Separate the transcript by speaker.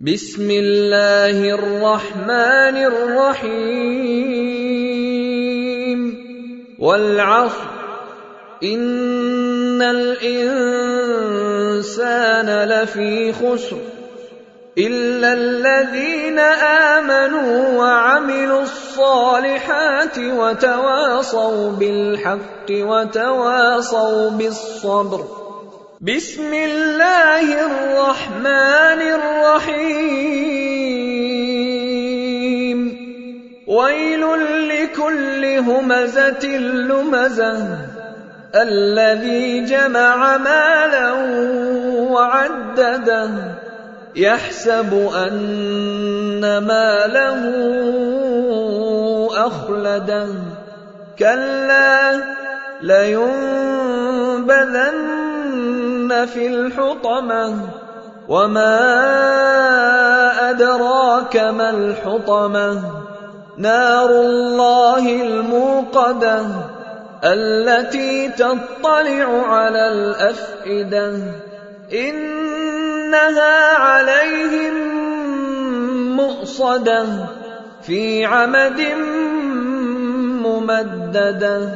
Speaker 1: بسم الله الرحمن الرحيم. والعصر. إن الإنسان لفي خسر. إلا الذين آمنوا وعملوا الصالحات وتواصوا بالحق وتواصوا بالصبر. بسم الله الرحمن ويل لكل همزة لمزة الذي جمع مالا وعدده يحسب أن ماله أخلده. كلا لينبذن في الحطمة وما أدراك ما الحطمة. نار الله الموقدة التي تطلع على الأفئدة. إنها عليهم مؤصدة في عمد ممددة.